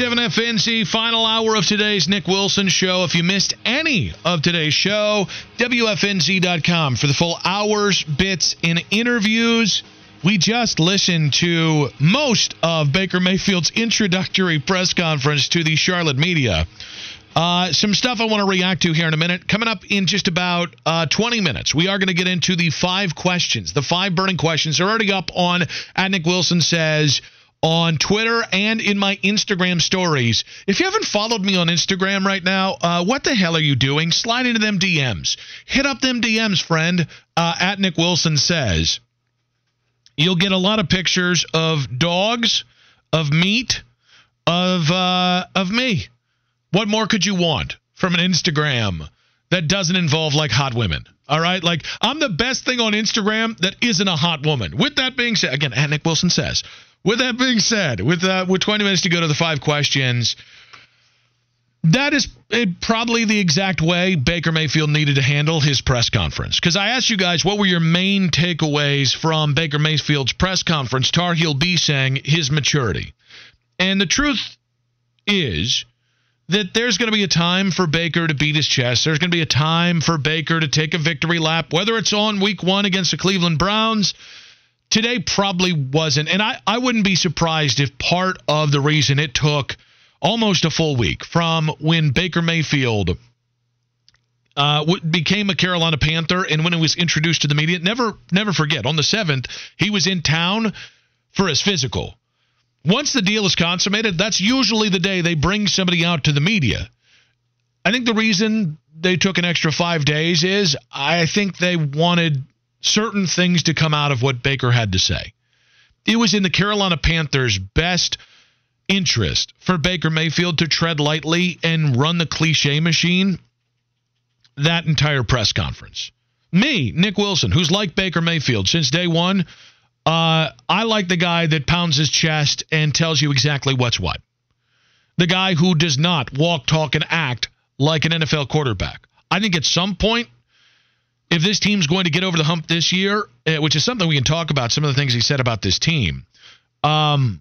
937 FNZ, final hour of today's Nick Wilson show. If you missed any of today's show, WFNZ.com for the full hours, bits, and interviews. We just listened to most of Baker Mayfield's introductory press conference to the Charlotte media. Uh, some stuff I want to react to here in a minute. Coming up in just about uh, 20 minutes, we are going to get into the five questions, the five burning questions. They're already up on at Nick Wilson says on Twitter and in my Instagram stories. If you haven't followed me on Instagram right now, uh, what the hell are you doing? Slide into them DMs. Hit up them DMs, friend. Uh, at Nick Wilson says. You'll get a lot of pictures of dogs, of meat, of uh, of me. What more could you want from an Instagram that doesn't involve like hot women? All right, like I'm the best thing on Instagram that isn't a hot woman. With that being said, again, at Nick Wilson says. With that being said, with uh, with 20 minutes to go to the five questions, that is probably the exact way Baker Mayfield needed to handle his press conference. Because I asked you guys, what were your main takeaways from Baker Mayfield's press conference? Tar Heel B saying his maturity, and the truth is that there's going to be a time for Baker to beat his chest. There's going to be a time for Baker to take a victory lap, whether it's on week one against the Cleveland Browns. Today probably wasn't. And I, I wouldn't be surprised if part of the reason it took almost a full week from when Baker Mayfield uh, became a Carolina Panther and when he was introduced to the media, never never forget, on the 7th, he was in town for his physical. Once the deal is consummated, that's usually the day they bring somebody out to the media. I think the reason they took an extra five days is I think they wanted certain things to come out of what Baker had to say. It was in the Carolina Panthers' best interest for Baker Mayfield to tread lightly and run the cliche machine that entire press conference. Me, Nick Wilson, who's like Baker Mayfield since day one, uh, I like the guy that pounds his chest and tells you exactly what's what. The guy who does not walk, talk, and act like an NFL quarterback. I think at some point, if this team's going to get over the hump this year, uh, which is something we can talk about, some of the things he said about this team. Um,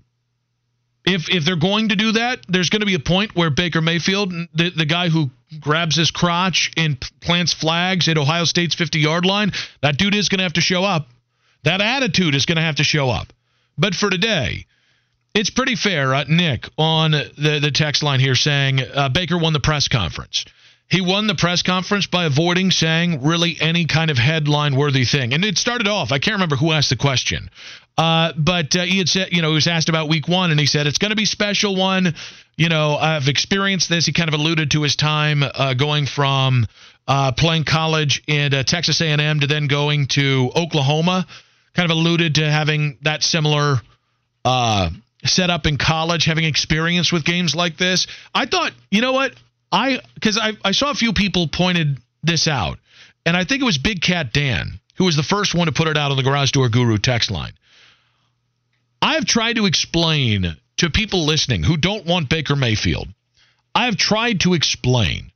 if if they're going to do that, there's going to be a point where Baker Mayfield, the the guy who grabs his crotch and plants flags at Ohio State's 50 yard line, that dude is going to have to show up. That attitude is going to have to show up. But for today, it's pretty fair, uh, Nick, on the the text line here saying uh, Baker won the press conference. He won the press conference by avoiding saying really any kind of headline worthy thing. And it started off, I can't remember who asked the question, uh, but uh, he had said, you know, he was asked about week one, and he said, it's going to be special one. You know, I've experienced this. He kind of alluded to his time uh, going from uh, playing college in uh, Texas A&M to then going to Oklahoma. Kind of alluded to having that similar uh, setup in college, having experience with games like this. I thought, you know what? I because I, I saw a few people pointed this out, and I think it was Big Cat Dan who was the first one to put it out on the Garage Door Guru text line. I have tried to explain to people listening who don't want Baker Mayfield. I have tried to explain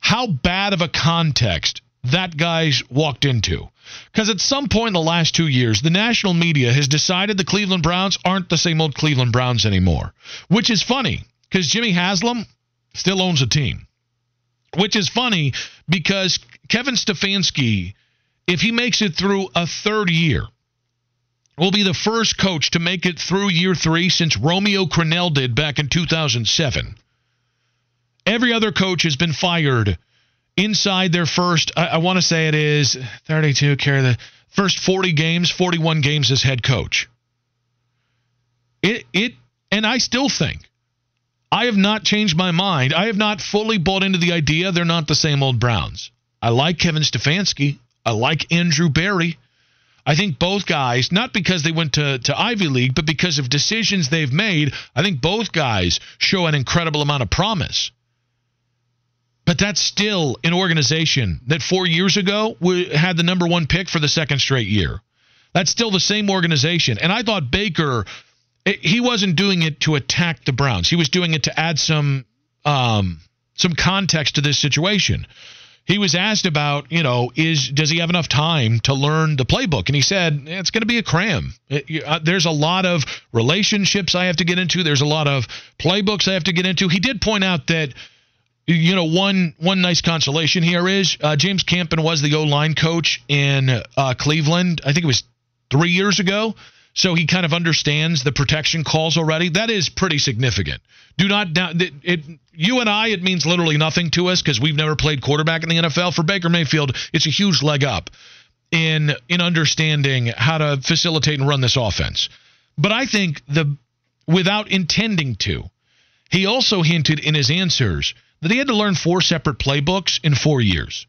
how bad of a context that guy's walked into. Because at some point in the last two years, the national media has decided the Cleveland Browns aren't the same old Cleveland Browns anymore, which is funny because Jimmy Haslam still owns a team. Which is funny because Kevin Stefanski, if he makes it through a third year, will be the first coach to make it through year three since Romeo Crennel did back in 2007. Every other coach has been fired inside their first, I, I want to say it is 32, carry the first 40 games, 41 games as head coach. It, it, and I still think I have not changed my mind. I have not fully bought into the idea they're not the same old Browns. I like Kevin Stefanski. I like Andrew Berry. I think both guys, not because they went to, to Ivy League, but because of decisions they've made, I think both guys show an incredible amount of promise. But that's still an organization that four years ago had the number one pick for the second straight year. That's still the same organization. And I thought Baker, he wasn't doing it to attack the Browns. He was doing it to add some um, some context to this situation. He was asked about, you know, is does he have enough time to learn the playbook? And he said it's going to be a cram. It, uh, there's a lot of relationships I have to get into. There's a lot of playbooks I have to get into. He did point out that you know, one one nice consolation here is uh, James Campen was the O line coach in uh, Cleveland. I think it was three years ago. So he kind of understands the protection calls already. That is pretty significant. Do not doubt it, it. You and I, it means literally nothing to us because we've never played quarterback in the NFL. For Baker Mayfield, it's a huge leg up in in understanding how to facilitate and run this offense. But I think the without intending to, he also hinted in his answers that he had to learn four separate playbooks in four years.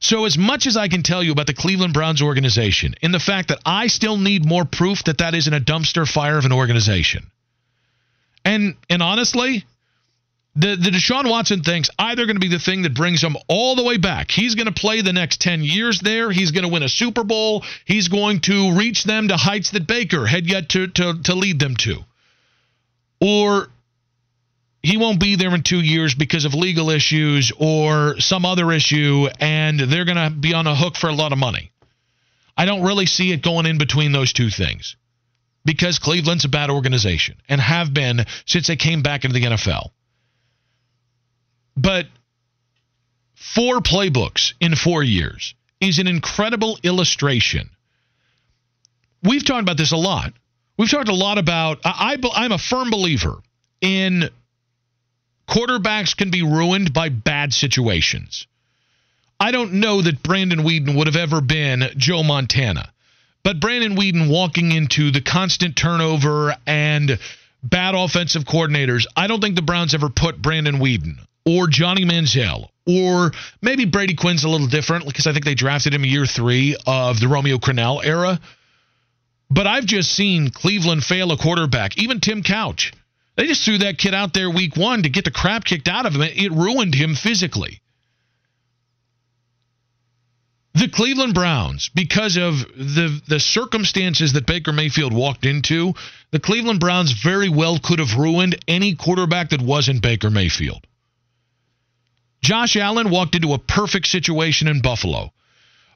So, as much as I can tell you about the Cleveland Browns organization, in the fact that I still need more proof that that isn't a dumpster fire of an organization, and and honestly, the the Deshaun Watson thing's either going to be the thing that brings him all the way back. He's going to play the next ten years there. He's going to win a Super Bowl. He's going to reach them to heights that Baker had yet to to, to lead them to. Or he won't be there in two years because of legal issues or some other issue, and they're going to be on a hook for a lot of money. I don't really see it going in between those two things because Cleveland's a bad organization and have been since they came back into the NFL. But four playbooks in four years is an incredible illustration. We've talked about this a lot. We've talked a lot about, I, I'm a firm believer in Quarterbacks can be ruined by bad situations. I don't know that Brandon Weeden would have ever been Joe Montana. But Brandon Weeden walking into the constant turnover and bad offensive coordinators, I don't think the Browns ever put Brandon Weeden or Johnny Manziel or maybe Brady Quinn's a little different because I think they drafted him year three of the Romeo Crennel era. But I've just seen Cleveland fail a quarterback, even Tim Couch. They just threw that kid out there week one to get the crap kicked out of him. It ruined him physically. The Cleveland Browns, because of the the circumstances that Baker Mayfield walked into, the Cleveland Browns very well could have ruined any quarterback that wasn't Baker Mayfield. Josh Allen walked into a perfect situation in Buffalo.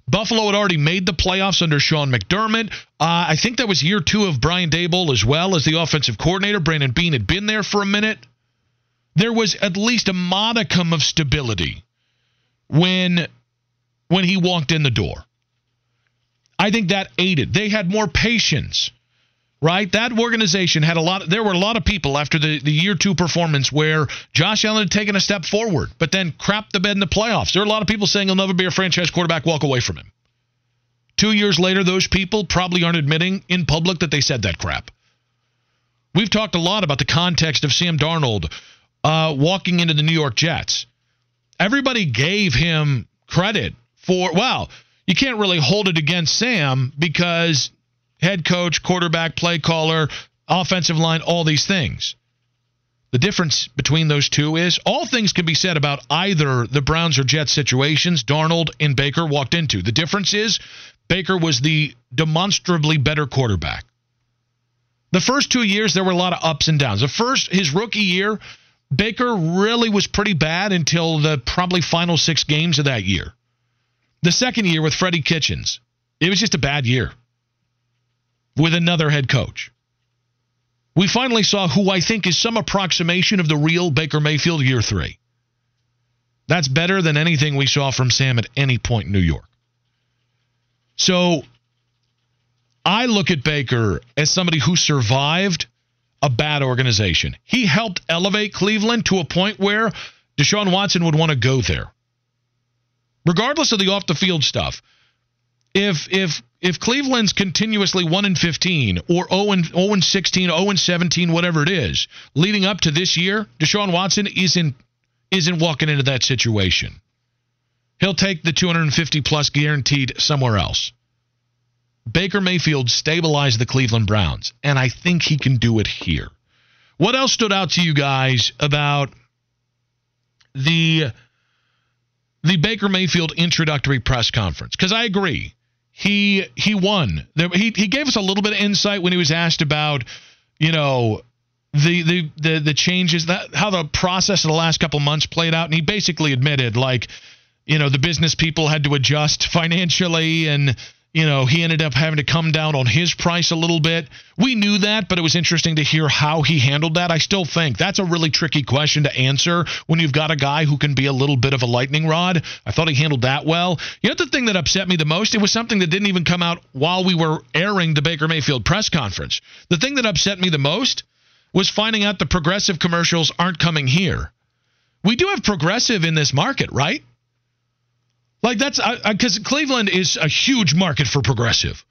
Buffalo had already made the playoffs under Sean McDermott. Uh, I think that was year two of Brian Daboll as well as the offensive coordinator. Brandon Beane had been there for a minute. There was at least a modicum of stability when when he walked in the door. I think that aided. They had more patience right? That organization had a lot. There were a lot of people after the, the year two performance where Josh Allen had taken a step forward, but then crapped the bed in the playoffs. There are a lot of people saying he'll never be a franchise quarterback. Walk away from him. Two years later, those people probably aren't admitting in public that they said that crap. We've talked a lot about the context of Sam Darnold uh, walking into the New York Jets. Everybody gave him credit for, well, you can't really hold it against Sam because head coach, quarterback, play caller, offensive line, all these things. The difference between those two is all things can be said about either the Browns or Jets situations Darnold and Baker walked into. The difference is Baker was the demonstrably better quarterback. The first two years, there were a lot of ups and downs. The first, his rookie year, Baker really was pretty bad until the probably final six games of that year. The second year with Freddie Kitchens, it was just a bad year with another head coach. We finally saw who I think is some approximation of the real Baker Mayfield year three. That's better than anything we saw from Sam at any point in New York. So I look at Baker as somebody who survived a bad organization. He helped elevate Cleveland to a point where Deshaun Watson would want to go there. Regardless of the off the field stuff, if if if Cleveland's continuously 1 and 15 or 0 and 0 and 16, 0 and 17, whatever it is, leading up to this year, Deshaun Watson isn't isn't walking into that situation. He'll take the 250 plus guaranteed somewhere else. Baker Mayfield stabilized the Cleveland Browns, and I think he can do it here. What else stood out to you guys about the the Baker Mayfield introductory press conference? Because I agree, he he won. He he gave us a little bit of insight when he was asked about, you know, the the the, the changes that how the process of the last couple months played out, and he basically admitted like, you know, the business people had to adjust financially and you know, he ended up having to come down on his price a little bit. We knew that, but it was interesting to hear how he handled that. I still think that's a really tricky question to answer when you've got a guy who can be a little bit of a lightning rod. I thought he handled that well. You know, the thing that upset me the most, it was something that didn't even come out while we were airing the Baker Mayfield press conference. The thing that upset me the most was finding out the progressive commercials aren't coming here. We do have progressive in this market, right? Like that's because Cleveland is a huge market for progressive.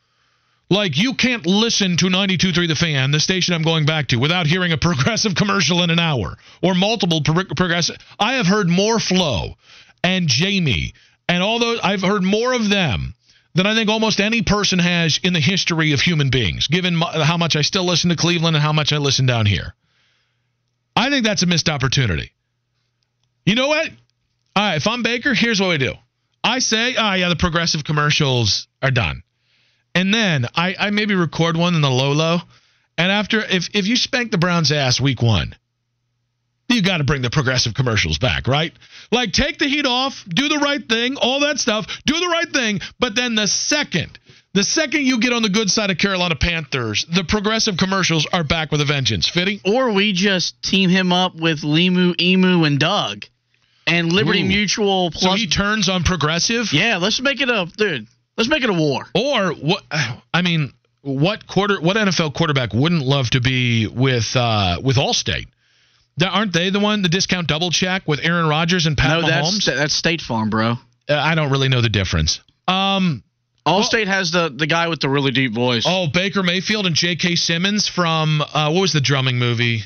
Like you can't listen to 92.3 The Fan, the station I'm going back to, without hearing a progressive commercial in an hour or multiple pro- progressive. I have heard more Flo and Jamie and all those. I've heard more of them than I think almost any person has in the history of human beings, given my, how much I still listen to Cleveland and how much I listen down here. I think that's a missed opportunity. You know what? All right, if I'm Baker, here's what we do. I say, oh yeah, the progressive commercials are done. And then I, I maybe record one in the low low. And after if if you spank the Browns ass week one, you got to bring the progressive commercials back, right? Like take the heat off, do the right thing, all that stuff, do the right thing. But then the second, the second you get on the good side of Carolina Panthers, the progressive commercials are back with a vengeance. Fitting? Or we just team him up with Limu, Emu, and Doug and Liberty Ooh. Mutual. Plus, so he turns on progressive. Yeah, let's make it a dude. Let's make it a war. Or what? I mean, what quarter? What NFL quarterback wouldn't love to be with uh, with Allstate? Aren't they the one the discount double check with Aaron Rodgers and Pat no, Mahomes? That's, that's State Farm, bro. Uh, I don't really know the difference. Um, Allstate well, has the the guy with the really deep voice. Oh, Baker Mayfield and J.K. Simmons from uh, what was the drumming movie?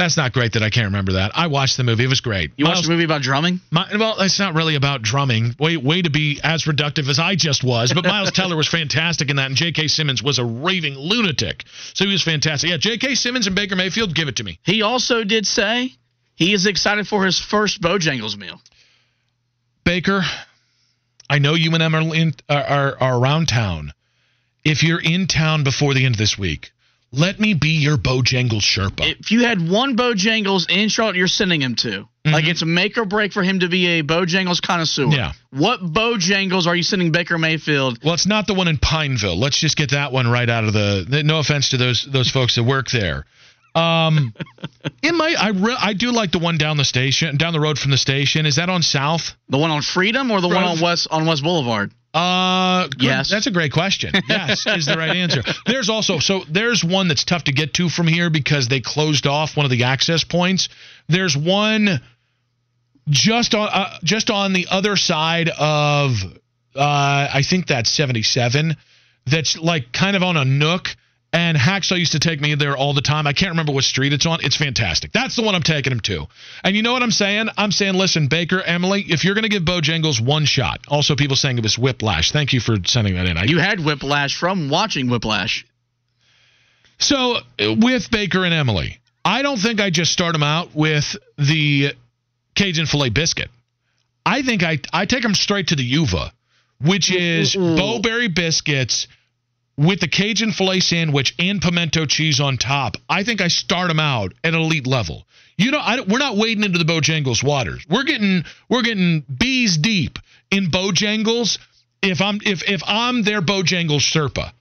That's not great that I can't remember that. I watched the movie. It was great. You Miles, watched the movie about drumming? My, well, it's not really about drumming. Way, way to be as reductive as I just was. But Miles Teller was fantastic in that, and J.K. Simmons was a raving lunatic. So he was fantastic. Yeah, J.K. Simmons and Baker Mayfield, give it to me. He also did say he is excited for his first Bojangles meal. Baker, I know you and Emma are, in, are, are around town. If you're in town before the end of this week, let me be your Bojangles Sherpa. If you had one Bojangles in Charlotte, you're sending him to. Mm-hmm. Like it's a make or break for him to be a Bojangles connoisseur. Yeah. What Bojangles are you sending Baker Mayfield? Well, it's not the one in Pineville. Let's just get that one right out of the. No offense to those those folks that work there. Um, in my, I re, I do like the one down the station, down the road from the station. Is that on South? The one on Freedom or the one on West on West Boulevard? Uh, good. yes. That's a great question. Yes, is the right answer. There's also so there's one that's tough to get to from here because they closed off one of the access points. There's one just on uh, just on the other side of uh, I think that's 77. That's like kind of on a nook and Hacksaw used to take me there all the time. I can't remember what street it's on. It's fantastic. That's the one I'm taking him to. And you know what I'm saying? I'm saying, listen, Baker, Emily, if you're going to give Bojangles one shot, also people saying it was whiplash. Thank you for sending that in. I, you had whiplash from watching whiplash. So with Baker and Emily, I don't think I just start them out with the Cajun filet biscuit. I think I, I take them straight to the Yuva, which is Bo-Berry biscuits – with the Cajun filet sandwich and pimento cheese on top, I think I start them out at elite level. You know, I, we're not wading into the Bojangles waters. We're getting we're getting bees deep in Bojangles. If I'm if if I'm their Bojangles Sherpa,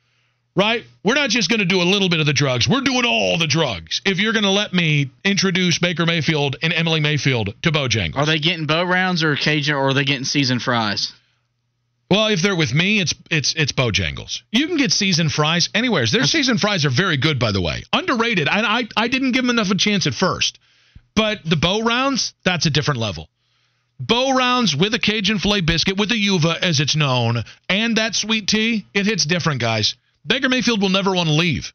right? We're not just going to do a little bit of the drugs. We're doing all the drugs. If you're going to let me introduce Baker Mayfield and Emily Mayfield to Bojangles, are they getting bow rounds or Cajun, or are they getting seasoned fries? Well, if they're with me, it's it's it's Bojangles. You can get seasoned fries anywhere. Their seasoned fries are very good, by the way. Underrated. I, I I didn't give them enough of a chance at first, but the Bo-Rounds, that's a different level. Bo-Rounds with a Cajun filet biscuit with a Yuva, as it's known, and that sweet tea, it hits different, guys. Baker Mayfield will never want to leave.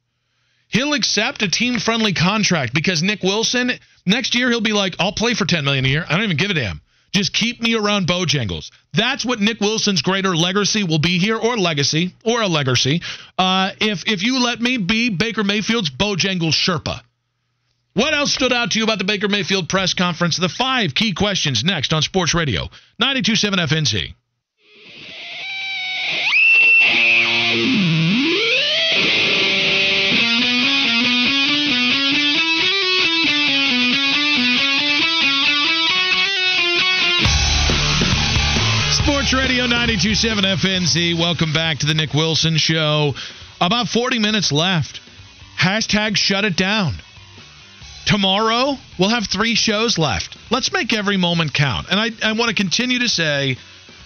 He'll accept a team-friendly contract because Nick Wilson next year he'll be like, "I'll play for 10 million a year. I don't even give a damn." Just keep me around Bojangles. That's what Nick Wilson's greater legacy will be here, or legacy, or a legacy. Uh, if if you let me be Baker Mayfield's Bojangles Sherpa. What else stood out to you about the Baker Mayfield press conference? The five key questions next on Sports Radio 927 FNZ. Sports Radio 927 FNZ. Welcome back to the Nick Wilson Show. About 40 minutes left. Hashtag shut it down. Tomorrow, we'll have three shows left. Let's make every moment count. And I, I want to continue to say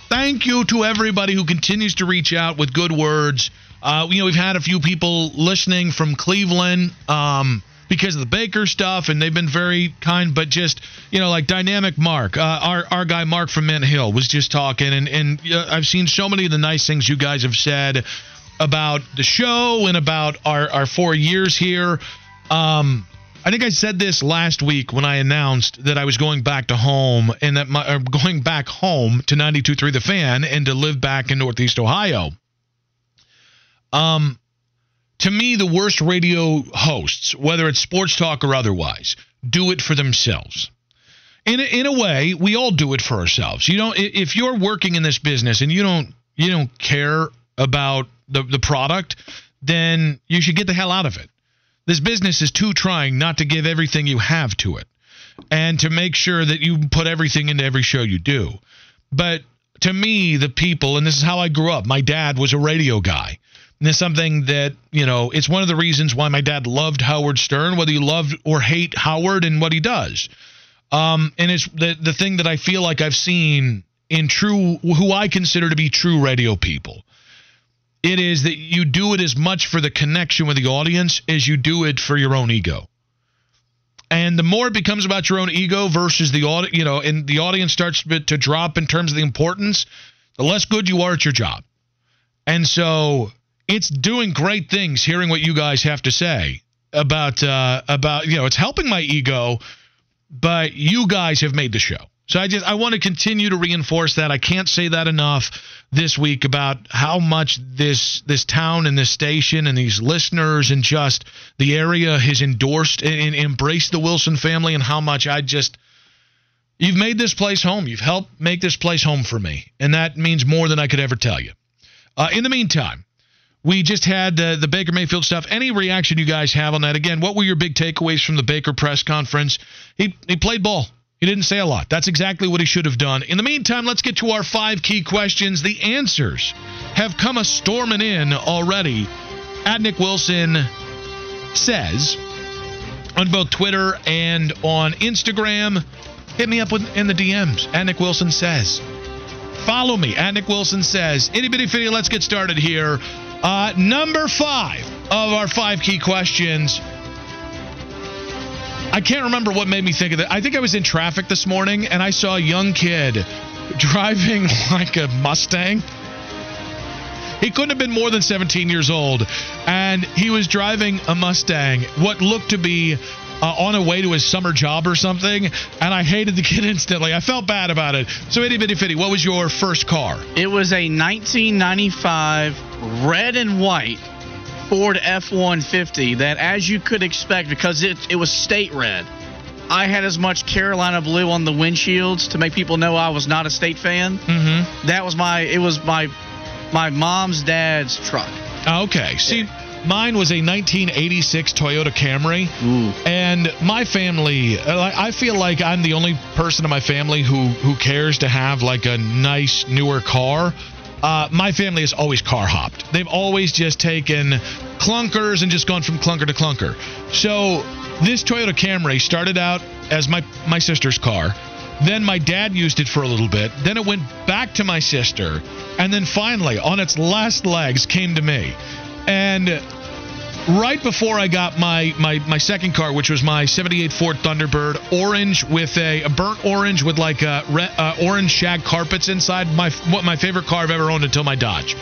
thank you to everybody who continues to reach out with good words. Uh, you know, we've had a few people listening from Cleveland um, because of the Baker stuff, and they've been very kind. But just you know, like Dynamic Mark, uh, our our guy Mark from Mint Hill was just talking, and and uh, I've seen so many of the nice things you guys have said about the show and about our our four years here. Um, I think I said this last week when I announced that I was going back to home and that my uh, going back home to 92.3 The Fan and to live back in Northeast Ohio. Um, to me, the worst radio hosts, whether it's sports talk or otherwise, do it for themselves. In a, in a way, we all do it for ourselves. You don't if you're working in this business and you don't you don't care about the the product, then you should get the hell out of it. This business is too trying not to give everything you have to it and to make sure that you put everything into every show you do. But to me, the people, and this is how I grew up, my dad was a radio guy. And it's something that, you know, it's one of the reasons why my dad loved Howard Stern, whether you love or hate Howard and what he does. Um, and it's the, the thing that I feel like I've seen in true, who I consider to be true radio people it is that you do it as much for the connection with the audience as you do it for your own ego. And the more it becomes about your own ego versus the audience, you know, and the audience starts to drop in terms of the importance, the less good you are at your job. And so it's doing great things hearing what you guys have to say about uh, about you know it's helping my ego, but you guys have made the show. So I just I want to continue to reinforce that. I can't say that enough this week about how much this this town and this station and these listeners and just the area has endorsed and, embraced the Wilson family and how much I just you've made this place home. You've helped make this place home for me, and that means more than I could ever tell you. Uh, in the meantime, we just had uh, the Baker Mayfield stuff. Any reaction you guys have on that? Again, what were your big takeaways from the Baker press conference? He he played ball. He didn't say a lot. That's exactly what he should have done. In the meantime, let's get to our five key questions. The answers have come a storming in already. At Nick Wilson says on both Twitter and on Instagram. Hit me up in the DMs. At Nick Wilson says. Follow me. At Nick Wilson says. Itty bitty fitty. Let's get started here. Uh, number five of our five key questions I can't remember what made me think of that. I think I was in traffic this morning and I saw a young kid driving like a Mustang. He couldn't have been more than 17 years old. And he was driving a Mustang, what looked to be uh, on a way to his summer job or something. And I hated the kid instantly. I felt bad about it. So, itty bitty fitty, what was your first car? It was a 1995 red and white Ford F 150 that, as you could expect, because it, it was state red, I had as much Carolina blue on the windshields to make people know I was not a state fan. Mm-hmm. That was my, it was my, my mom's dad's truck. Okay. See, mine was a 1986 Toyota Camry, Ooh. and my family. Uh, I feel like I'm the only person in my family who who cares to have like a nice newer car. Uh, my family has always car hopped. They've always just taken clunkers and just gone from clunker to clunker. So this Toyota Camry started out as my my sister's car. Then my dad used it for a little bit. Then it went back to my sister, and then finally, on its last legs, came to me. And right before I got my my my second car, which was my '78 Ford Thunderbird, orange with a, a burnt orange with like a re, uh, orange shag carpets inside. My what my favorite car I've ever owned until my Dodge.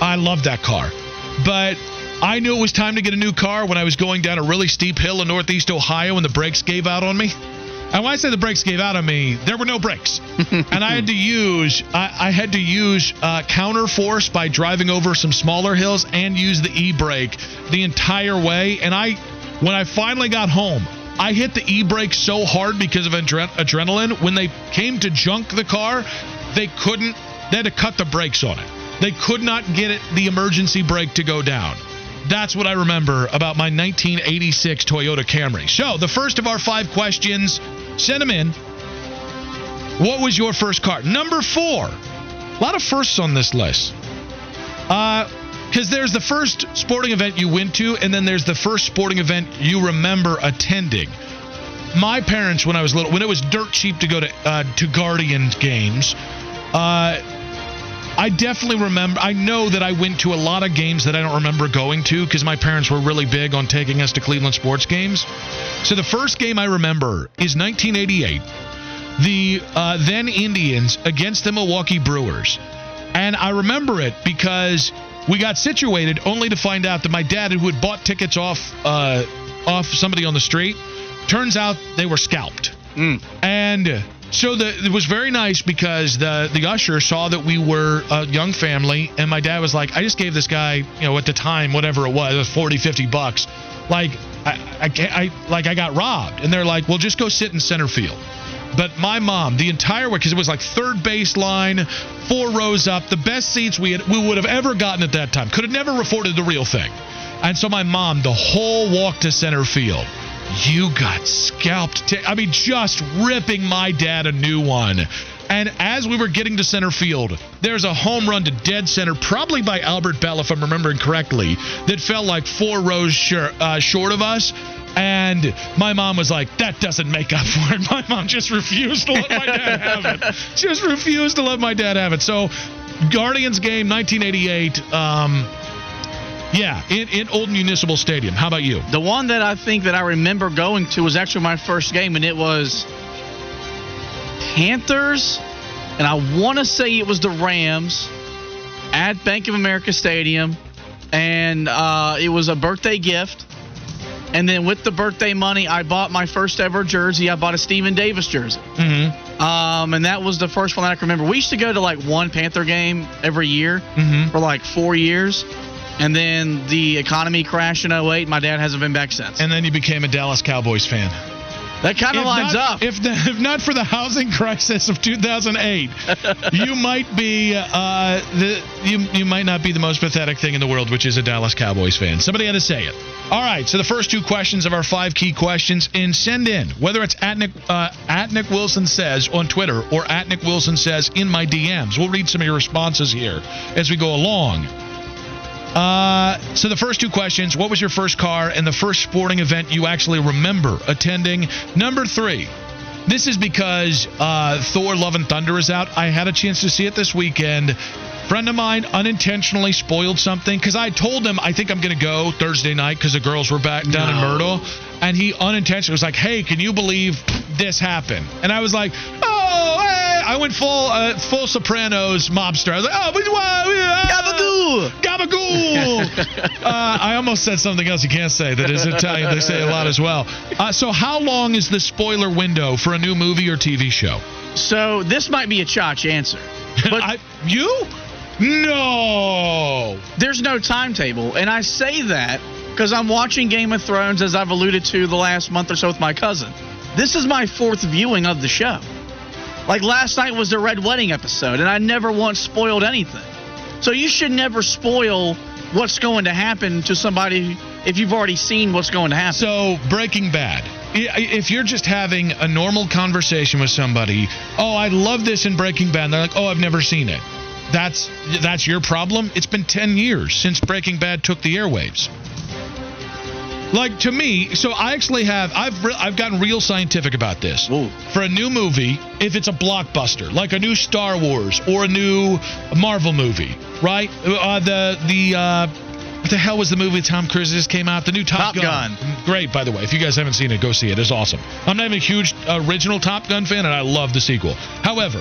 I love that car, but I knew it was time to get a new car when I was going down a really steep hill in Northeast Ohio and the brakes gave out on me. And when I say the brakes gave out on me, there were no brakes, and I had to use I, I had to use uh, counter force by driving over some smaller hills and use the e brake the entire way. And I, when I finally got home, I hit the e brake so hard because of adre- adrenaline. When they came to junk the car, they couldn't. They had to cut the brakes on it. They could not get it the emergency brake to go down. That's what I remember about my 1986 Toyota Camry. So, the first of our five questions, send them in. What was your first car? Number four. A lot of firsts on this list. Uh, because there's the first sporting event you went to, and then there's the first sporting event you remember attending. My parents, when I was little, when it was dirt cheap to go to uh, to Guardians games, uh, I definitely remember. I know that I went to a lot of games that I don't remember going to because my parents were really big on taking us to Cleveland sports games. So the first game I remember is 1988, the uh, then Indians against the Milwaukee Brewers, and I remember it because we got situated only to find out that my dad, who had bought tickets off uh, off somebody on the street, turns out they were scalped, and so the, it was very nice because the the usher saw that we were a young family, and my dad was like, I just gave this guy, you know, at the time, whatever it was, 40, 50 bucks. Like, I, I, I, like I got robbed. And they're like, well, just go sit in center field. But my mom, the entire way, because it was like third base line, four rows up, the best seats we had, we would have ever gotten at that time. Could have never afforded the real thing. And so my mom, the whole walk to center field, you got scalped. T- I mean, just ripping my dad a new one. And as we were getting to center field, there's a home run to dead center, probably by Albert Belle, if I'm remembering correctly, that fell like four rows shor- uh, short of us. And my mom was like, that doesn't make up for it. My mom just refused to let my dad have it. Just refused to let my dad have it. So, Guardians game 1988. Um, yeah, in, in Old Municipal Stadium. How about you? The one that I think that I remember going to was actually my first game, and it was Panthers, and I want to say it was the Rams at Bank of America Stadium, and uh, it was a birthday gift. And then with the birthday money, I bought my first ever jersey. I bought a Stephen Davis jersey. Mm-hmm. Um, and that was the first one that I can remember. We used to go to like one Panther game every year Mhm. for like four years. And then the economy crashed in 08. My dad hasn't been back since. And then you became a Dallas Cowboys fan. that kind of lines not, up. If, the, if not for the housing crisis of 2008, you might be uh, the you you might not be the most pathetic thing in the world, which is a Dallas Cowboys fan. Somebody had to say it. All right, so the first two questions of our five key questions, and send in whether it's at Nick uh, at Nick Wilson says on Twitter or at Nick Wilson says in my DMs. We'll read some of your responses here as we go along. Uh, so the first two questions: What was your first car and the first sporting event you actually remember attending? Number three. This is because uh, Thor: Love and Thunder is out. I had a chance to see it this weekend. Friend of mine unintentionally spoiled something because I told him I think I'm going to go Thursday night because the girls were back down in Myrtle, and he unintentionally was like, "Hey, can you believe this happened?" And I was like, "Oh, hey!" I went full uh, full Sopranos mobster. I was like, "Oh, but Gabagoo! Gabagool. uh, I almost said something else you can't say that is Italian. They say a lot as well. Uh, so, how long is the spoiler window for a new movie or TV show? So this might be a Chotch answer. But I, you? No. there's no timetable. And I say that because I'm watching Game of Thrones, as I've alluded to the last month or so with my cousin. This is my fourth viewing of the show. Like last night was the Red Wedding episode, and I never once spoiled anything. So you should never spoil what's going to happen to somebody if you've already seen what's going to happen. So, Breaking Bad. If you're just having a normal conversation with somebody, oh, I love this in Breaking Bad. They're like, oh, I've never seen it. That's that's your problem. It's been 10 years since Breaking Bad took the airwaves. Like to me, so I actually have I've re- I've gotten real scientific about this. Ooh. For a new movie, if it's a blockbuster, like a new Star Wars or a new Marvel movie, right? Uh, the the uh, what the hell was the movie Tom Cruise just came out? The new Top, Top Gun. Great, by the way. If you guys haven't seen it, go see it. It's awesome. I'm not even a huge original Top Gun fan, and I love the sequel. However,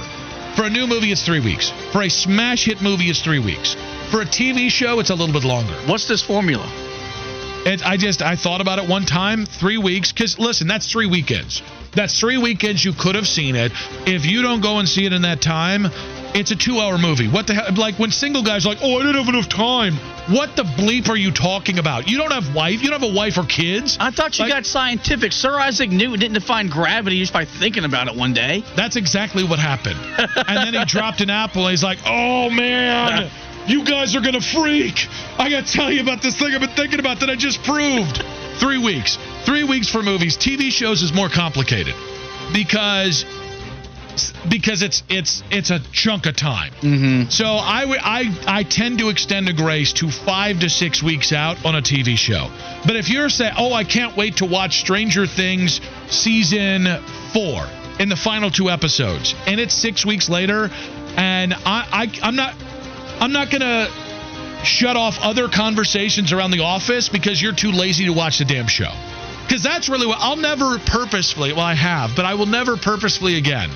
for a new movie, it's three weeks. For a smash hit movie, it's three weeks. For a TV show, it's a little bit longer. What's this formula? It, I just I thought about it one time, three weeks. Because listen, that's three weekends. That's three weekends you could have seen it. If you don't go and see it in that time, it's a two-hour movie. What the hell? Like when single guys are like, oh, I didn't have enough time. What the bleep are you talking about? You don't have wife. You don't have a wife or kids. I thought you Like- got scientific. Sir Isaac Newton didn't define gravity just by thinking about it one day. That's exactly what happened. and then he dropped an apple and he's like, oh man, you guys are going to freak. I got to tell you about this thing I've been thinking about that I just proved. Three weeks. Three weeks for movies. TV shows is more complicated because because it's it's it's a chunk of time. Mm-hmm. So I, w- I I tend to extend a grace to five to six weeks out on a TV show. But if you're saying, oh, I can't wait to watch Stranger Things season four in the final two episodes, and it's six weeks later, and I, I I'm not I'm not gonna shut off other conversations around the office because you're too lazy to watch the damn show. Because that's really what I'll never purposefully, well, I have, but I will never purposefully again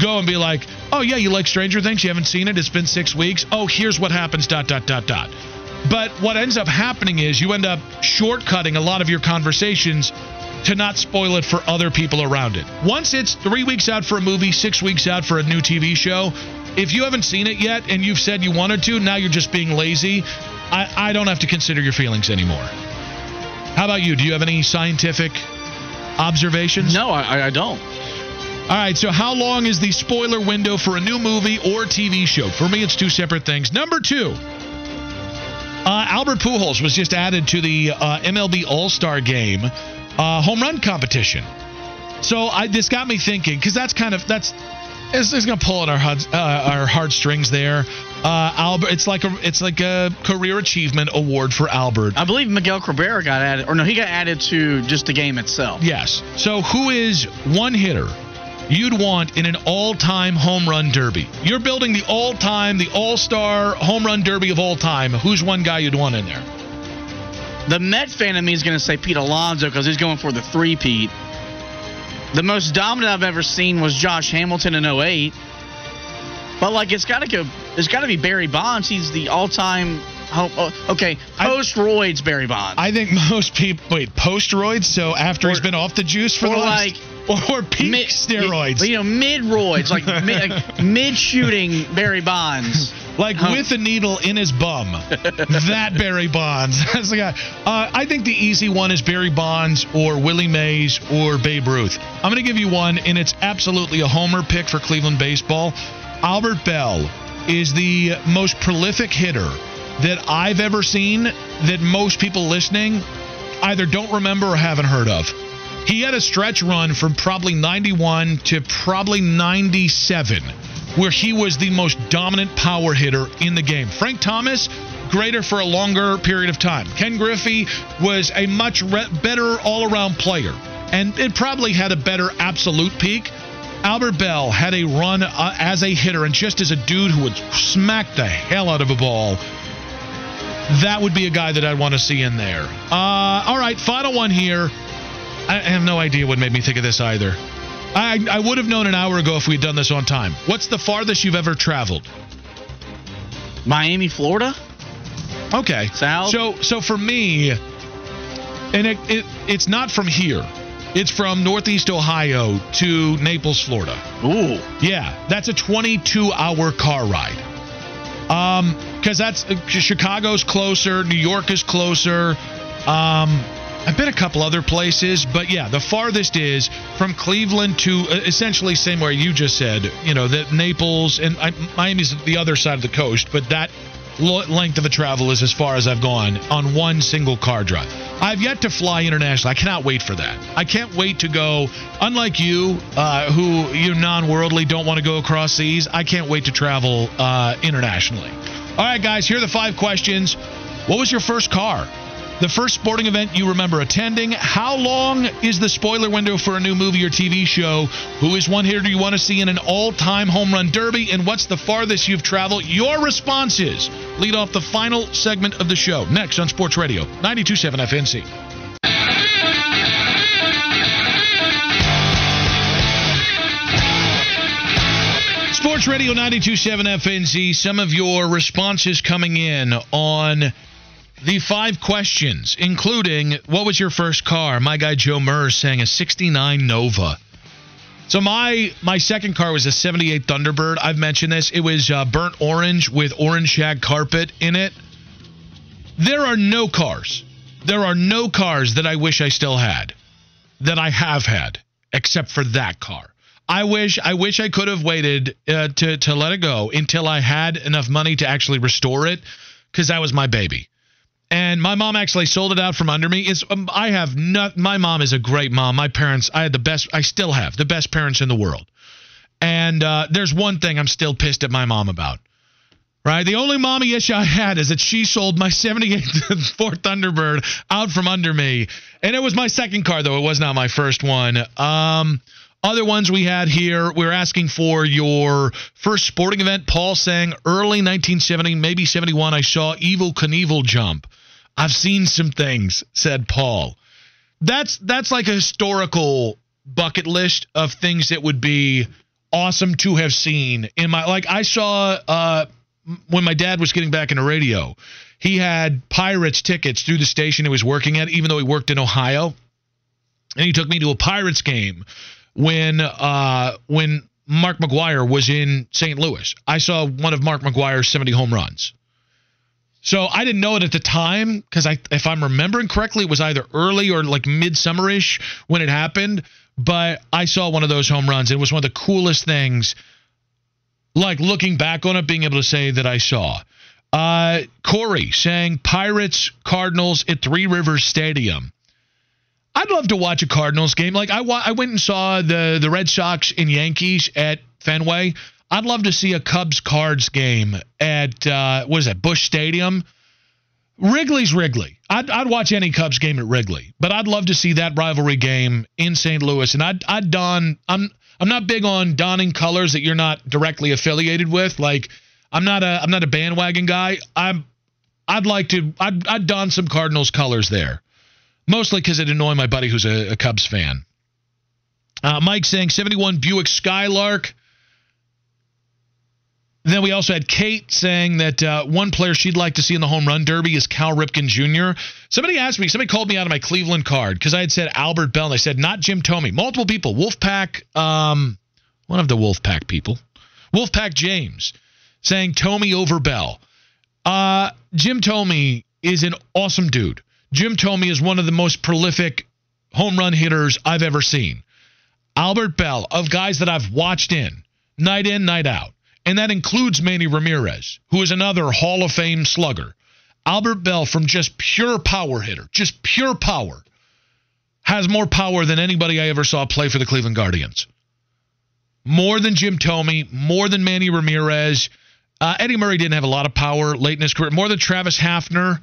go and be like, oh, yeah, you like Stranger Things? You haven't seen it? It's been six weeks. Oh, here's what happens, dot, dot, dot, dot. But what ends up happening is you end up shortcutting a lot of your conversations to not spoil it for other people around it. Once it's three weeks out for a movie, six weeks out for a new TV show, if you haven't seen it yet and you've said you wanted to, now you're just being lazy. I, I don't have to consider your feelings anymore. How about you? Do you have any scientific observations? No, I, I don't. All right, so how long is the spoiler window for a new movie or TV show? For me, it's two separate things. Number two, uh, Albert Pujols was just added to the uh, MLB All Star Game uh, home run competition. So I, this got me thinking because that's kind of that's it's, it's gonna pull at our hearts, uh, our heartstrings there. Uh, Albert, it's like a it's like a career achievement award for Albert. I believe Miguel Cabrera got added, or no, he got added to just the game itself. Yes. So who is one hitter you'd want in an all-time home run derby? You're building the all-time, the all-star home run derby of all time. Who's one guy you'd want in there? The Met fan in me is going to say Pete Alonso because he's going for the three-peat. The most dominant I've ever seen was Josh Hamilton in 08. But like it's got to go. It's got to be Barry Bonds. He's the all-time. home- oh, okay, post Royds Barry Bonds. I think most people wait post-roids, so after he's been off the juice for or the last, or, or peak Mid- steroids, You know, mid roids, like mid, like mid shooting Barry Bonds. Like with a needle in his bum. that Barry Bonds. That's the guy. Uh, I think the easy one is Barry Bonds or Willie Mays or Babe Ruth. I'm going to give you one, and it's absolutely a homer pick for Cleveland baseball. Albert Belle is the most prolific hitter that I've ever seen that most people listening either don't remember or haven't heard of. He had a stretch run from probably 91 to probably 97 where he was the most dominant power hitter in the game. Frank Thomas, greater for a longer period of time. Ken Griffey was a much re- better all around player and it probably had a better absolute peak. Albert Belle had a run uh, as a hitter and just as a dude who would smack the hell out of a ball. That would be a guy that I'd want to see in there. Uh, all right, final one here. I I have no idea what made me think of this either. I, I would have known an hour ago if we'd done this on time. What's the farthest you've ever traveled? Miami, Florida. Okay. South? So so for me, and it, it it's not from here. It's from Northeast Ohio to Naples, Florida. Ooh, Yeah, that's a 22 hour car ride. Um, because that's Chicago's closer, New York is closer. Um, I've been a couple other places, but yeah, the farthest is from Cleveland to uh, essentially same where you just said. You know, that Naples and I, Miami's the other side of the coast, but that length of a travel is as far as I've gone on one single car drive. I've yet to fly international. I cannot wait for that. I can't wait to go. Unlike you, uh, who you non-worldly don't want to go across seas, I can't wait to travel uh, internationally. All right, guys, here are the five questions. What was your first car? The first sporting event you remember attending? How long is the spoiler window for a new movie or TV show? Who is one hitter you want to see in an all time home run derby? And what's the farthest you've traveled? Your responses lead off the final segment of the show. Next on Sports Radio 927 FNZ. Sports Radio 927 FNZ. Some of your responses coming in on the five questions, including what was your first car? My guy Joe Murr saying a 69 Nova. So my my second car was a 78 Thunderbird. I've mentioned this. It was uh, burnt orange with orange shag carpet in it. There are no cars. There are no cars that I wish I still had. That I have had except for that car. I wish I wish I could have waited uh, to to let it go until I had enough money to actually restore it cuz that was my baby and my mom actually sold it out from under me. Is um, I have not. My mom is a great mom. My parents, I had the best. I still have the best parents in the world. And uh, there's one thing I'm still pissed at my mom about. Right, the only mommy issue I had is that she sold my '78 Ford Thunderbird out from under me, and it was my second car though. It was not my first one. Um, other ones we had here, we are asking for your first sporting event. Paul saying early 1970, maybe 71, I saw Evel Knievel jump. I've seen some things, said Paul. That's that's like a historical bucket list of things that would be awesome to have seen in my like I saw uh when my dad was getting back into radio, he had Pirates tickets through the station he was working at, even though he worked in Ohio. And he took me to a Pirates game when uh, when Mark McGwire was in St. Louis. I saw one of Mark McGwire's 70 home runs. So I didn't know it at the time because I, if I'm remembering correctly, it was either early or like midsummerish when it happened. But I saw one of those home runs. It was one of the coolest things. Like looking back on it, being able to say that I saw. Uh, Corey saying Pirates Cardinals at Three Rivers Stadium. I'd love to watch a Cardinals game. Like I, wa- I went and saw the the Red Sox and Yankees at Fenway. I'd love to see a Cubs Cards game at uh, what is that Busch Stadium. Wrigley's Wrigley. I'd, I'd watch any Cubs game at Wrigley, but I'd love to see that rivalry game in St. Louis. And I'd I'd don I'm I'm not big on donning colors that you're not directly affiliated with. Like I'm not a I'm not a bandwagon guy. I'm I'd like to I'd I'd don some Cardinals colors there. Mostly because it annoyed my buddy who's a, a Cubs fan. Uh, Mike saying 71 Buick Skylark. Then we also had Kate saying that uh, one player she'd like to see in the home run derby is Cal Ripken Jr. Somebody asked me, somebody called me out of my Cleveland card because I had said Albert Belle, and I said not Jim Thome. Multiple people, Wolfpack, um, one of the Wolfpack people, Wolfpack James, saying Thome over Belle. Uh, Jim Thome is an awesome dude. Jim Thome is one of the most prolific home run hitters I've ever seen. Albert Belle, of guys that I've watched in, night in, night out. And that includes Manny Ramirez, who is another Hall of Fame slugger. Albert Belle, from just pure power hitter, just pure power, has more power than anybody I ever saw play for the Cleveland Guardians. More than Jim Thome, more than Manny Ramirez. Uh, Eddie Murray didn't have a lot of power late in his career. More than Travis Hafner.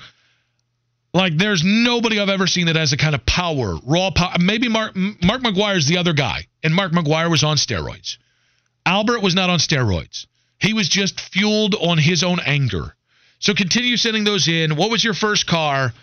Like there's nobody I've ever seen that has the kind of power, raw power. Maybe Mark Mark McGwire's the other guy, and Mark McGwire was on steroids. Albert was not on steroids. He was just fueled on his own anger. So continue sending those in. What was your first car?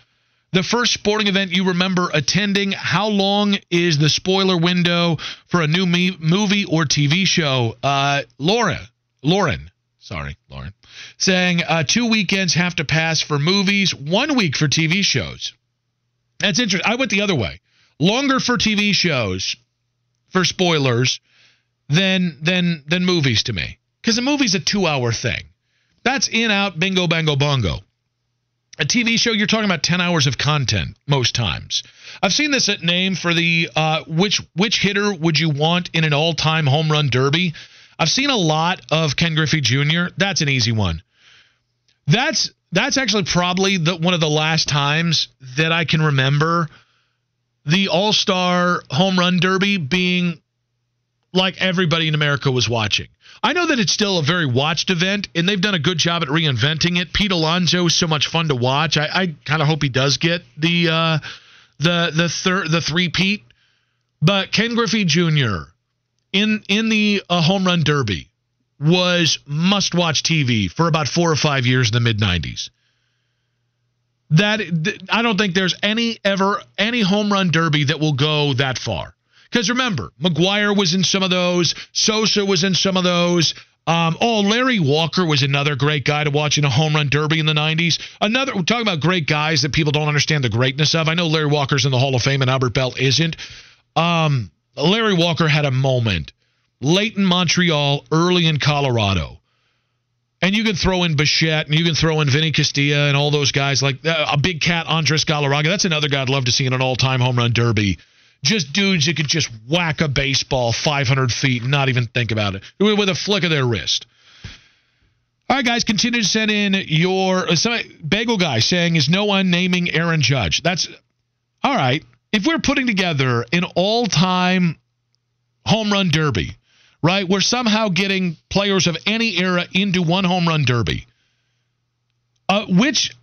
The first sporting event you remember attending? How long is the spoiler window for a new me- movie or TV show? Uh, Laura, Lauren, sorry, Lauren saying uh, two weekends have to pass for movies, one week for TV shows. That's interesting. I went the other way. Longer for TV shows for spoilers than than than movies to me. Because a movie's a two hour thing. That's in out bingo bango bongo. A TV show, you're talking about 10 hours of content most times. I've seen this at name for the uh, which which hitter would you want in an all time home run derby? I've seen a lot of Ken Griffey Jr. That's an easy one. That's that's actually probably the one of the last times that I can remember the All Star Home Run Derby being like everybody in America was watching. I know that it's still a very watched event, and they've done a good job at reinventing it. Pete Alonso is so much fun to watch. I, I kind of hope he does get the uh, the the third the three Pete, but Ken Griffey Jr. in in the uh, home run derby was must watch TV for about four or five years in the mid 90s. That I don't think there's any ever any home run derby that will go that far. Because remember, McGwire was in some of those, Sosa was in some of those, Um, oh, Larry Walker was another great guy to watch in a home run derby in the 90s. Another, we're talking about great guys that people don't understand the greatness of. I know Larry Walker's in the Hall of Fame and Albert Belle isn't. Um, Larry Walker had a moment late in Montreal, early in Colorado. And you can throw in Bichette and you can throw in Vinny Castilla and all those guys like uh, a big cat, Andres Galarraga. That's another guy I'd love to see in an all time home run derby. Just dudes that could just whack a baseball 500 feet and not even think about it with a flick of their wrist. All right, guys, continue to send in your uh, bagel guy saying is no one naming Aaron Judge. That's all right. If we're putting together an all-time home run derby, right? We're somehow getting players of any era into one home run derby. Uh, which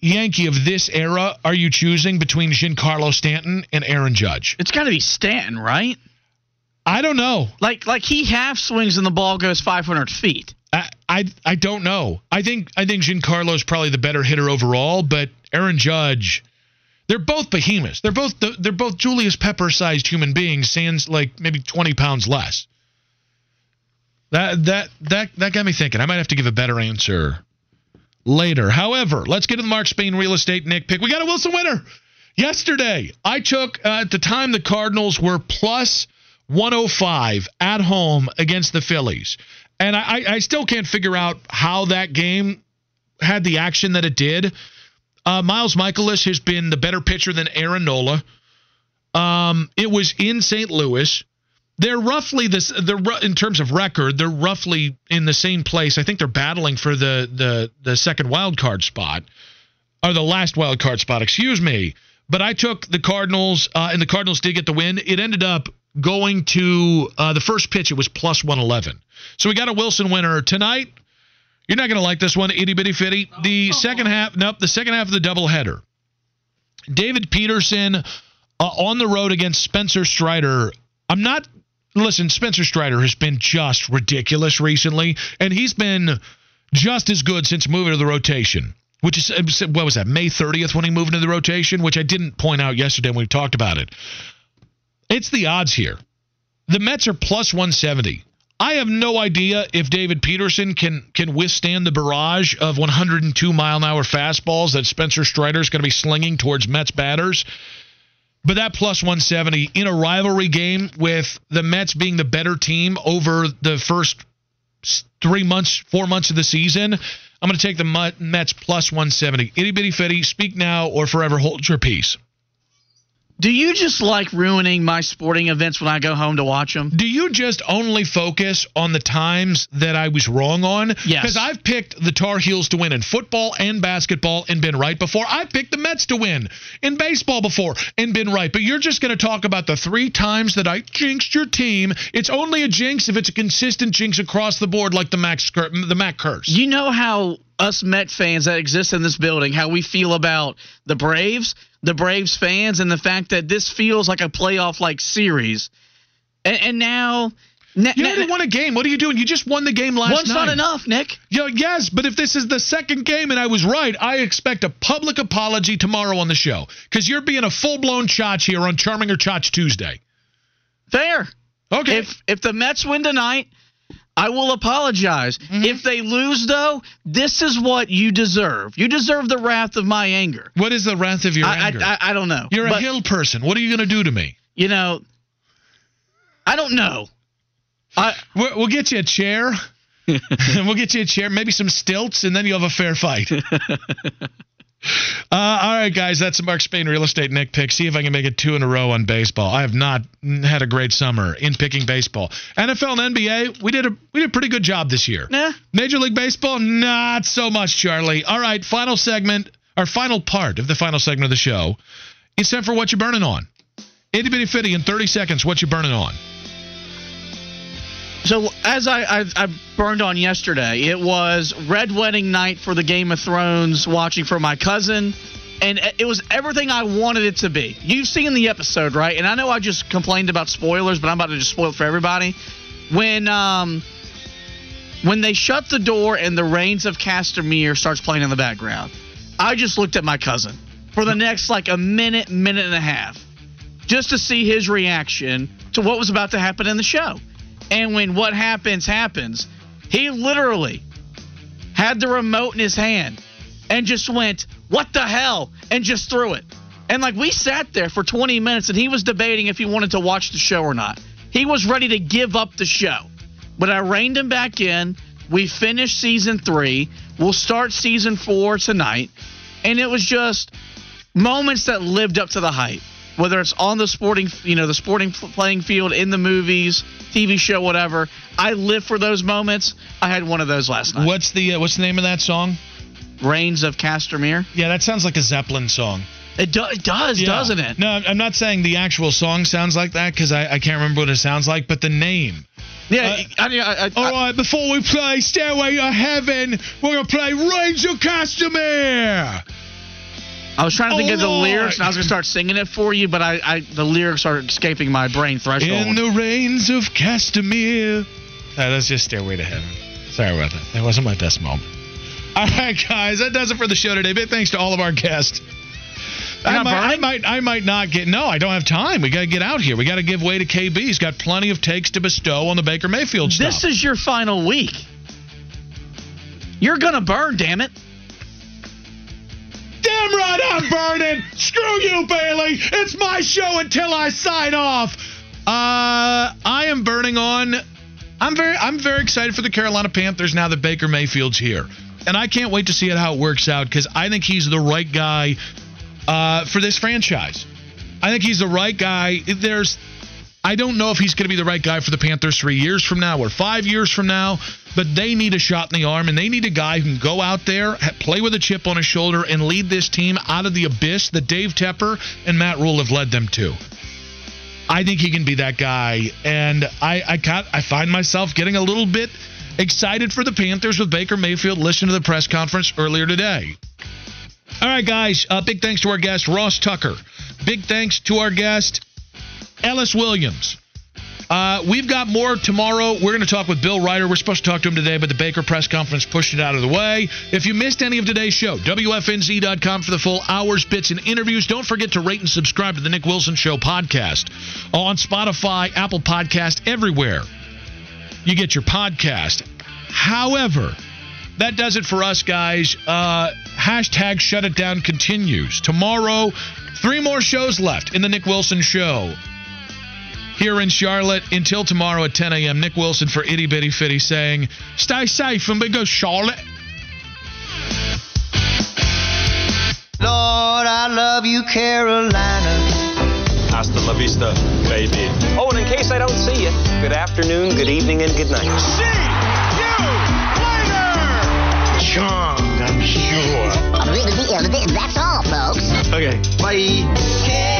Yankee of this era are you choosing between Giancarlo Stanton and Aaron Judge? It's got to be Stanton, right? I don't know. Like like he half swings and the ball goes 500 feet. I, I I don't know. I think I think Giancarlo's probably the better hitter overall, but Aaron Judge, they're both behemoths. They're both they're both Julius Pepper sized human beings, sans like maybe 20 pounds less. That that that that got me thinking. I might have to give a better answer later. However, let's get to the Mark Spain real estate Nick pick. We got a Wilson winner. Yesterday, I took uh, at the time the Cardinals were plus 105 at home against the Phillies. And I, I still can't figure out how that game had the action that it did. Uh, Miles Mikolas has been the better pitcher than Aaron Nola. Um, it was in St. Louis. They're roughly this. They're in terms of record. They're roughly in the same place. I think they're battling for the the the second wild card spot, or the last wild card spot. Excuse me. But I took the Cardinals, uh, and the Cardinals did get the win. It ended up going to uh, the first pitch. It was plus one eleven. So we got a Wilson winner tonight. You're not going to like this one, itty bitty fitty. The second half, nope, the second half of the doubleheader. David Peterson uh, on the road against Spencer Strider. I'm not listen, Spencer Strider has been just ridiculous recently, and he's been just as good since moving to the rotation. Which is what was that May 30th when he moved into the rotation, which I didn't point out yesterday when we talked about it. It's the odds here. The Mets are plus 170. I have no idea if David Peterson can can withstand the barrage of 102 mile an hour fastballs that Spencer Strider is going to be slinging towards Mets batters. But that plus 170 in a rivalry game with the Mets being the better team over the first three months, four months of the season, I'm going to take the Mets plus 170. Itty bitty fitty, speak now or forever hold your peace. Do you just like ruining my sporting events when I go home to watch them? Do you just only focus on the times that I was wrong on? Yes. Because I've picked the Tar Heels to win in football and basketball and been right before. I've picked the Mets to win in baseball before and been right. But you're just going to talk about the three times that I jinxed your team. It's only a jinx if it's a consistent jinx across the board, like the Max the Mac curse. You know how us Met fans that exist in this building, how we feel about the Braves the Braves fans and the fact that this feels like a playoff like series. And, and now. you already won a game. What are you doing? You just won the game last One's night. not enough, Nick. Yeah, yes, but if this is the second game and I was right, I expect a public apology tomorrow on the show because you're being a full blown chotch here on Charming or Chotch Tuesday. Fair. Okay. If if the Mets win tonight, I will apologize. Mm-hmm. If they lose, though, this is what you deserve. You deserve the wrath of my anger. What is the wrath of your I, anger? I, I, I, don't know. You're but, a hill person. What are you going to do to me? You know, I don't know. I, we'll get you a chair. we'll get you a chair, maybe some stilts, and then you'll have a fair fight. Uh, all right, guys, that's Mark Spain real estate Nick pick. See if I can make it two in a row on baseball. I have not had a great summer in picking baseball. NFL and NBA, we did a we did a pretty good job this year. Nah. Major League Baseball, not so much, Charlie. All right, final segment, our final part of the final segment of the show. It's time for what you're burning on. Itty bitty fitty in 30 seconds. What you burning on? So as I, I, I burned on yesterday, it was red wedding night for the Game of Thrones, watching for my cousin, and it was everything I wanted it to be. You've seen the episode, right? And I know I just complained about spoilers, but I'm about to just spoil it for everybody. When um when they shut the door and the Rains of Castamere starts playing in the background, I just looked at my cousin for the next like a minute, minute and a half, just to see his reaction to what was about to happen in the show. And when what happens happens, He literally had the remote in his hand and just went, What the hell? and just threw it. And like we sat there for 20 minutes and he was debating if he wanted to watch the show or not. He was ready to give up the show. But I reined him back in. We finished season three. We'll start season four tonight. And it was just moments that lived up to the hype. Whether it's on the sporting, you know, the sporting playing field, in the movies, TV show, whatever, I live for those moments. I had one of those last night. What's the uh, What's the name of that song? Rains of Castamere. Yeah, that sounds like a Zeppelin song. It, do, it does, Yeah. doesn't it? No, I'm not saying the actual song sounds like that because I, I can't remember what it sounds like, but the name. Yeah. Uh, I, I, I, All right, before we play Stairway to Heaven, we're going to play Rains of Castamere. I was trying to think Oh, of the Lord. lyrics, and I was gonna start singing it for you, but I, I the lyrics are escaping my brain threshold. In the rains of Castamere. Uh, that's just Stairway to Heaven. Sorry about that. That wasn't my best moment. All right, guys, that does it for the show today. Big thanks to all of our guests. I might, I might, I might not get. No, I don't have time. We got to get out here. We got to give way to KB. He's got plenty of takes to bestow on the Baker Mayfield stuff. this is your final week. You're gonna burn, damn it. Damn right I'm burning. Screw you, Bailey. It's my show until I sign off. Uh, I am burning on. I'm very, I'm very excited for the Carolina Panthers now that Baker Mayfield's here, and I can't wait to see how it works out because I think he's the right guy uh, for this franchise. I think he's the right guy. There's I don't know if he's going to be the right guy for the Panthers three years from now or five years from now, but they need a shot in the arm and they need a guy who can go out there, play with a chip on his shoulder, and lead this team out of the abyss that Dave Tepper and Matt Rhule have led them to. I think he can be that guy, and I I, got, I find myself getting a little bit excited for the Panthers with Baker Mayfield. Listen to the press conference earlier today. All right, guys. Uh, big thanks to our guest Ross Tucker. Big thanks to our guest Ellis Williams. Uh, we've got more tomorrow. We're going to talk with Bill Ryder. We're supposed to talk to him today, but the Baker press conference pushed it out of the way. If you missed any of today's show, WFNZ.com for the full hours, bits, and interviews. Don't forget to rate and subscribe to the Nick Wilson Show podcast on Spotify, Apple Podcast, everywhere you get your podcast. However, that does it for us, guys. Uh, hashtag shut it down continues. Tomorrow, three more shows left in the Nick Wilson Show here in Charlotte. Until tomorrow at 10 a.m., Nick Wilson for Itty Bitty Fitty saying, stay safe and we go Charlotte. Lord, I love you, Carolina. Hasta la vista, baby. Oh, and in case I don't see you, good afternoon, good evening, and good night. See you later! Charmed, I'm sure. That's all, folks. Okay, bye.